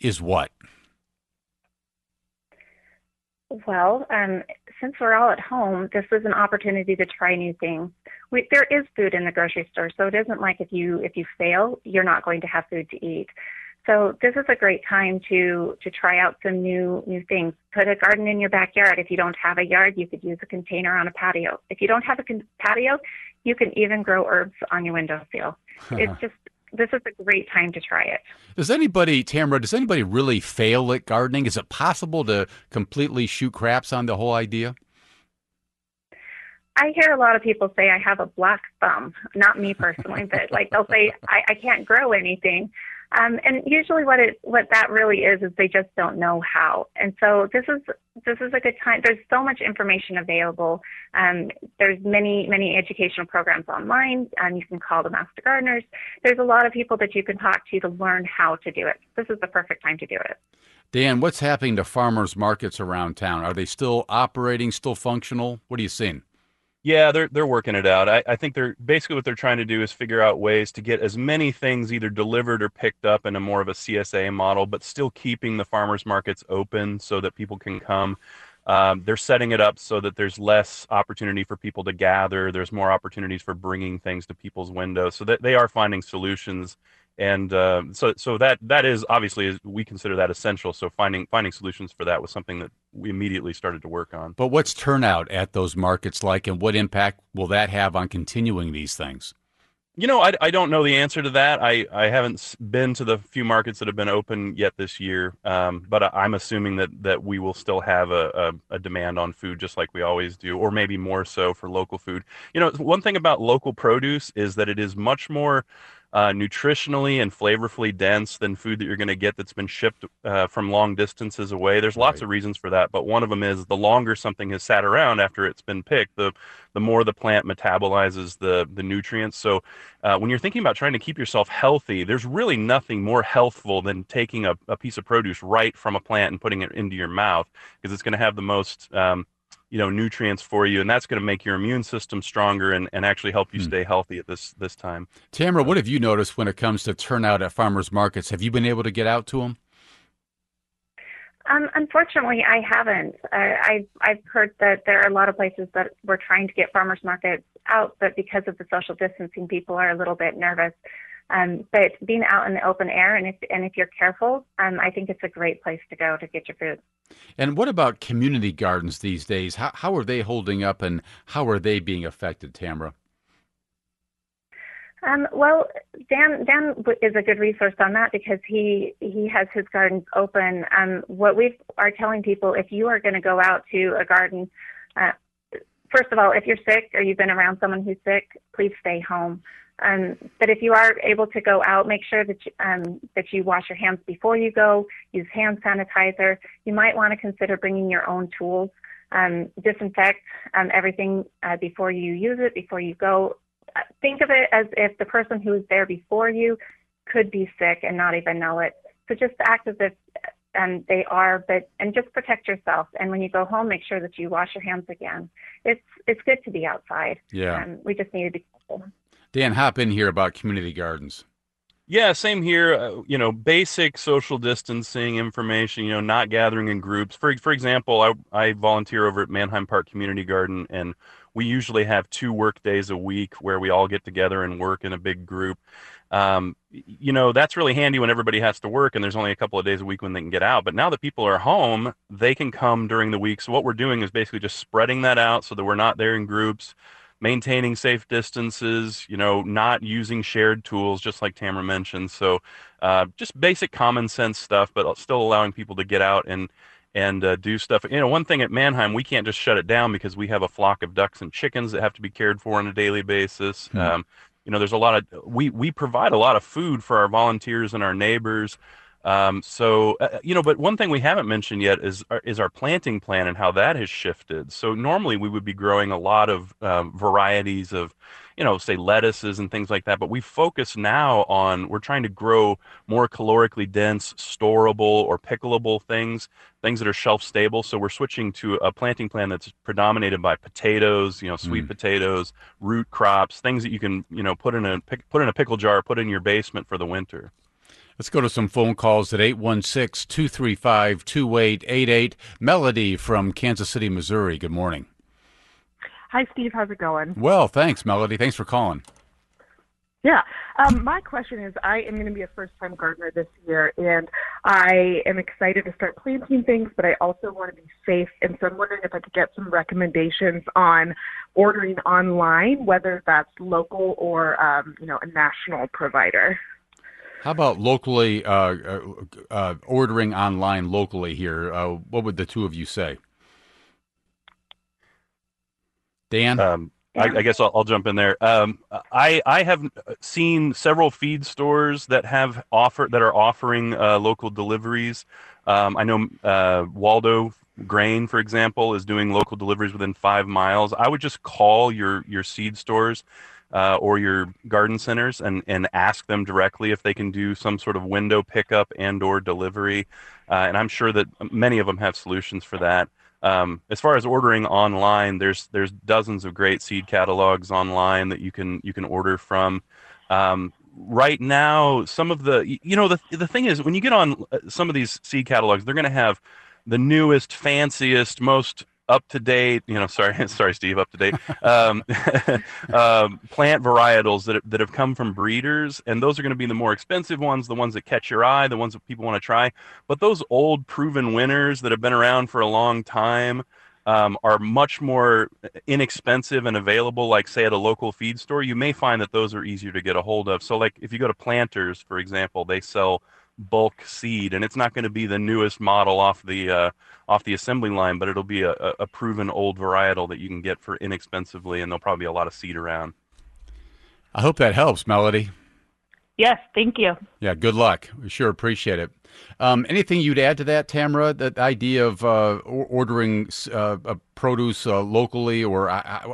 is what? Well, um, since we're all at home, this is an opportunity to try new things. We, there is food in the grocery store, so it isn't like if you if you fail, you're not going to have food to eat. So this is a great time to to try out some new new things. Put a garden in your backyard. If you don't have a yard, you could use a container on a patio. If you don't have a con- patio, you can even grow herbs on your windowsill. [LAUGHS] it's just this is a great time to try it. Does anybody, Tamara, does anybody really fail at gardening? Is it possible to completely shoot craps on the whole idea? I hear a lot of people say I have a black thumb. Not me personally, but like they'll say [LAUGHS] I, I can't grow anything. Um, and usually, what it what that really is is they just don't know how. And so this is this is a good time. There's so much information available. Um, there's many many educational programs online. Um, you can call the master gardeners. There's a lot of people that you can talk to to learn how to do it. This is the perfect time to do it. Dan, what's happening to farmers markets around town? Are they still operating, still functional? What are you seeing? Yeah, they're they're working it out. I, I think they're basically what they're trying to do is figure out ways to get as many things either delivered or picked up in a more of a CSA model, but still keeping the farmers markets open so that people can come. Um, they're setting it up so that there's less opportunity for people to gather. There's more opportunities for bringing things to people's windows, so that they are finding solutions and uh, so so that that is obviously we consider that essential. So finding finding solutions for that was something that we immediately started to work on. But what's turnout at those markets like, and what impact will that have on continuing these things? You know, I, I don't know the answer to that. I, I haven't been to the few markets that have been open yet this year, um, but I'm assuming that, that we will still have a, a, a, demand on food just like we always do, or maybe more so for local food. You know, one thing about local produce is that it is much more uh, nutritionally and flavorfully dense than food that you're going to get that's been shipped uh, from long distances away. There's lots right. of reasons for that, but one of them is the longer something has sat around after it's been picked, the the more the plant metabolizes the the nutrients. So uh, when you're thinking about trying to keep yourself healthy, there's really nothing more healthful than taking a, a piece of produce right from a plant and putting it into your mouth because it's going to have the most um, you know nutrients for you and that's going to make your immune system stronger and, and actually help you hmm. stay healthy at this this time tamara what have you noticed when it comes to turnout at farmers markets have you been able to get out to them um, unfortunately, I haven't. Uh, I've I've heard that there are a lot of places that we're trying to get farmers markets out, but because of the social distancing, people are a little bit nervous. Um, but being out in the open air, and if and if you're careful, um, I think it's a great place to go to get your food. And what about community gardens these days? How how are they holding up, and how are they being affected, Tamara? Um, well, Dan Dan is a good resource on that because he he has his gardens open. Um, what we are telling people, if you are going to go out to a garden, uh, first of all, if you're sick or you've been around someone who's sick, please stay home. Um, but if you are able to go out, make sure that you, um, that you wash your hands before you go. Use hand sanitizer. You might want to consider bringing your own tools. Um, disinfect um, everything uh, before you use it, before you go. Uh, think of it as if the person who is there before you could be sick and not even know it. So just act as if um, they are, but and just protect yourself. And when you go home, make sure that you wash your hands again. It's it's good to be outside. Yeah. Um, we just need to be careful. Dan, hop in here about community gardens. Yeah, same here. Uh, you know, basic social distancing information. You know, not gathering in groups. For for example, I I volunteer over at Manheim Park Community Garden, and we usually have two work days a week where we all get together and work in a big group. Um, you know, that's really handy when everybody has to work and there's only a couple of days a week when they can get out. But now that people are home, they can come during the week. So what we're doing is basically just spreading that out so that we're not there in groups maintaining safe distances, you know, not using shared tools, just like Tamara mentioned. So, uh, just basic common sense stuff, but still allowing people to get out and and uh, do stuff. You know, one thing at Manheim, we can't just shut it down because we have a flock of ducks and chickens that have to be cared for on a daily basis. Mm-hmm. Um, you know, there's a lot of we we provide a lot of food for our volunteers and our neighbors. Um, so uh, you know, but one thing we haven't mentioned yet is uh, is our planting plan and how that has shifted. So normally we would be growing a lot of um, varieties of, you know, say lettuces and things like that. But we focus now on we're trying to grow more calorically dense, storable or pickleable things, things that are shelf stable. So we're switching to a planting plan that's predominated by potatoes, you know, sweet mm. potatoes, root crops, things that you can you know put in a put in a pickle jar, put in your basement for the winter. Let's go to some phone calls at 816 235 2888. Melody from Kansas City, Missouri. Good morning. Hi, Steve. How's it going? Well, thanks, Melody. Thanks for calling. Yeah. Um, my question is I am going to be a first time gardener this year, and I am excited to start planting things, but I also want to be safe. And so I'm wondering if I could get some recommendations on ordering online, whether that's local or, um, you know, a national provider. How about locally uh, uh, uh, ordering online locally here? Uh, what would the two of you say? Dan, um, I, I, guess I'll, I'll, jump in there. Um, I I have seen several feed stores that have offer that are offering uh, local deliveries. Um, I know uh, Waldo Grain, for example, is doing local deliveries within five miles. I would just call your your seed stores uh, or your garden centers and, and ask them directly if they can do some sort of window pickup and or delivery. Uh, and I'm sure that many of them have solutions for that. Um, as far as ordering online, there's there's dozens of great seed catalogs online that you can you can order from. Um, right now, some of the you know the the thing is when you get on uh, some of these seed catalogs, they're going to have the newest, fanciest, most up to date, you know, [LAUGHS] sorry, sorry, Steve, up to date, um, [LAUGHS] um, plant varietals that, that have come from breeders. And those are going to be the more expensive ones, the ones that catch your eye, the ones that people want to try. But those old proven winners that have been around for a long time um, are much more inexpensive and available, like, say, at a local feed store. You may find that those are easier to get a hold of. So, like, if you go to Planters, for example, they sell bulk seed, and it's not going to be the newest model off the uh, off the assembly line, but it'll be a, a proven old varietal that you can get for inexpensively, and there'll probably be a lot of seed around. I hope that helps, Melody. Yes, thank you. Yeah, good luck. We sure appreciate it. Um, anything you'd add to that, Tamara? That idea of uh, ordering uh, produce uh, locally, or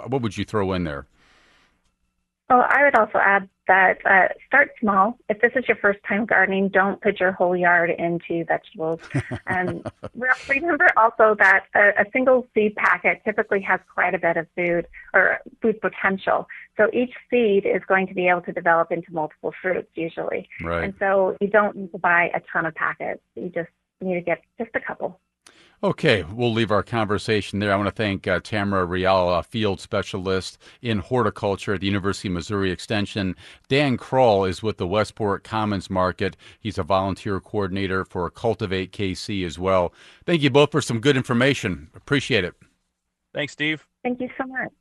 what would you throw in there? Well, I would also add that uh, start small. If this is your first time gardening, don't put your whole yard into vegetables. [LAUGHS] and remember also that a, a, single seed packet typically has quite a bit of food or food potential. So each seed is going to be able to develop into multiple fruits usually. Right. And so you don't need to buy a ton of packets. You just need to get just a couple. Okay, we'll leave our conversation there. I want to thank uh, Tamara Real, a field specialist in horticulture at the University of Missouri Extension. Dan Kroll is with the Westport Commons Market. He's a volunteer coordinator for Cultivate KC as well. Thank you both for some good information. Appreciate it. Thanks, Steve. Thank you so much.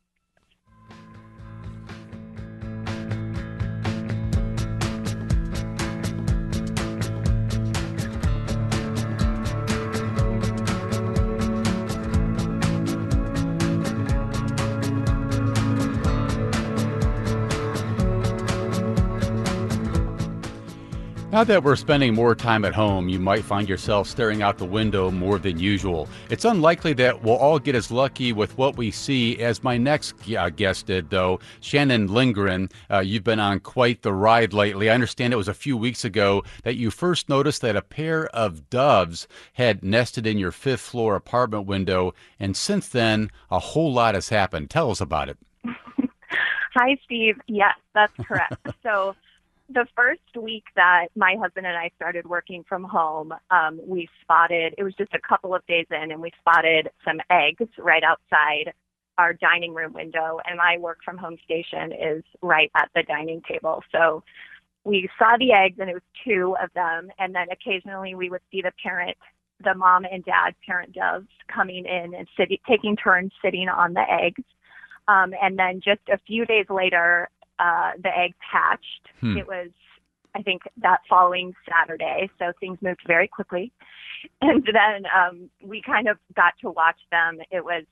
Now that we're spending more time at home, you might find yourself staring out the window more than usual. It's unlikely that we'll all get as lucky with what we see as my next uh, guest did, though. Shannon Lindgren, uh, you've been on quite the ride lately. I understand it was a few weeks ago that you first noticed that a pair of doves had nested in your fifth floor apartment window, and since then, a whole lot has happened. Tell us about it. [LAUGHS] Hi, Steve. Yes, that's correct. so, the first week that my husband and I started working from home, um, we spotted, it was just a couple of days in, and we spotted some eggs right outside our dining room window. And my work from home station is right at the dining table. So we saw the eggs, and it was two of them. And then occasionally we would see the parent, the mom and dad parent doves coming in and sitting, taking turns sitting on the eggs. Um, and then just a few days later, uh, the eggs hatched. Hmm. It was, I think, that following Saturday. So things moved very quickly. [LAUGHS] And then um, we kind of got to watch them. It was,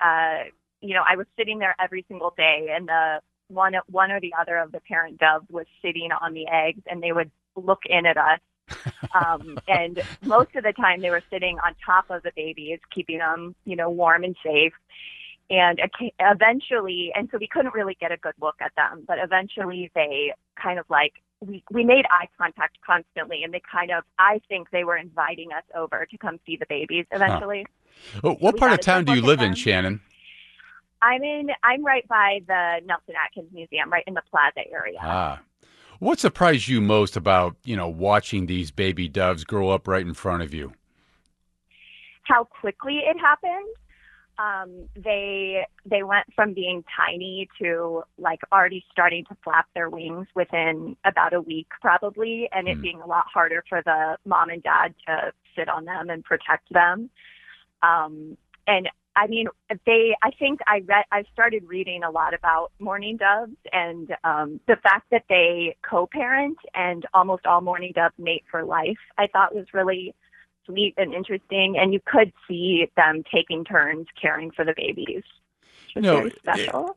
uh, you know, I was sitting there every single day, and the one one or the other of the parent doves was sitting on the eggs, and they would look in at us [LAUGHS] Um, and most of the time they were sitting on top of the babies, keeping them, you know, warm and safe. And eventually, and so we couldn't really get a good look at them, but eventually they kind of like, we, we made eye contact constantly and they kind of, I think they were inviting us over to come see the babies eventually. Huh. Well, what so part of town do you live in, Shannon? I'm in, I'm right by the Nelson Atkins Museum, right in the plaza area. Ah, what surprised you most about, you know, watching these baby doves grow up right in front of you? How quickly it happened. Um, they they went from being tiny to like already starting to flap their wings within about a week probably and it mm. being a lot harder for the mom and dad to sit on them and protect them um, and I mean, they. I think I read. I started reading a lot about mourning doves and um, the fact that they co-parent and almost all mourning doves mate for life. I thought was really sweet and interesting, and you could see them taking turns caring for the babies. You know, it,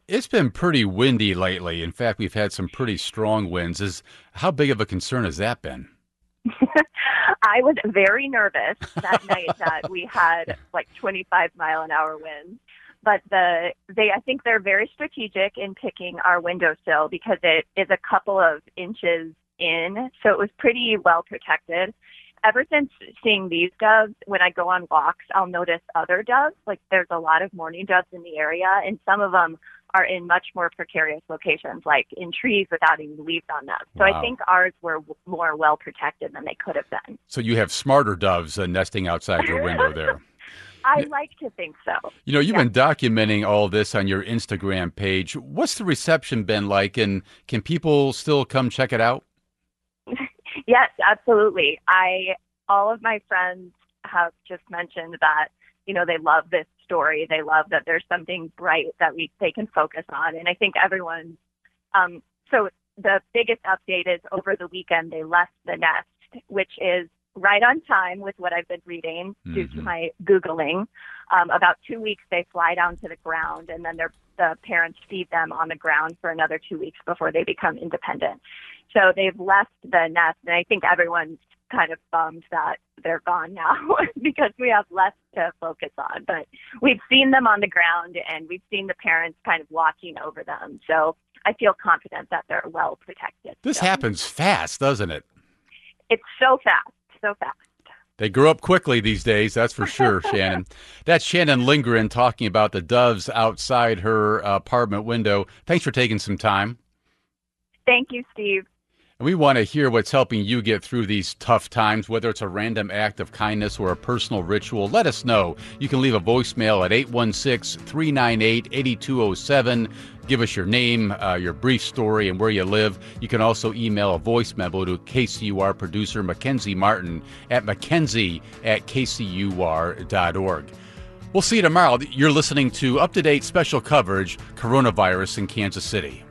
it's been pretty windy lately. In fact, we've had some pretty strong winds. Is how big of a concern has that been? [LAUGHS] I was very nervous that night that we had like 25 mile an hour winds. But the they I think they're very strategic in picking our windowsill because it is a couple of inches in, so it was pretty well protected. Ever since seeing these doves, when I go on walks, I'll notice other doves. Like there's a lot of mourning doves in the area, and some of them are in much more precarious locations, like in trees without any leaves on them. So wow. I think ours were more well protected than they could have been. So you have smarter doves uh, nesting outside your window there. [LAUGHS] I like to think so. You know, you've yeah. been documenting all this on your Instagram page. What's the reception been like, and can people still come check it out? Yes, absolutely. I all of my friends have just mentioned that you know they love this story. They love that there's something bright that we they can focus on, and I think everyone. Um, so the biggest update is over the weekend they left the nest, which is right on time with what I've been reading mm-hmm. due to mm-hmm. my googling. Um, about two weeks they fly down to the ground, and then their the parents feed them on the ground for another two weeks before they become independent. So they've left the nest, and I think everyone's kind of bummed that they're gone now [LAUGHS] because we have less to focus on. But we've seen them on the ground and we've seen the parents kind of watching over them. So I feel confident that they're well protected. This so. happens fast, doesn't it? It's so fast, so fast. They grow up quickly these days, that's for sure, [LAUGHS] Shannon. That's Shannon Lindgren talking about the doves outside her uh, apartment window. Thanks for taking some time. Thank you, Steve. And we want to hear what's helping you get through these tough times, whether it's a random act of kindness or a personal ritual. Let us know. You can leave a voicemail at 816 398 8207. Give us your name, uh, your brief story, and where you live. You can also email a voice memo to KCUR producer Mackenzie Martin at mackenzie at kcur.org. We'll see you tomorrow. You're listening to up to date special coverage Coronavirus in Kansas City.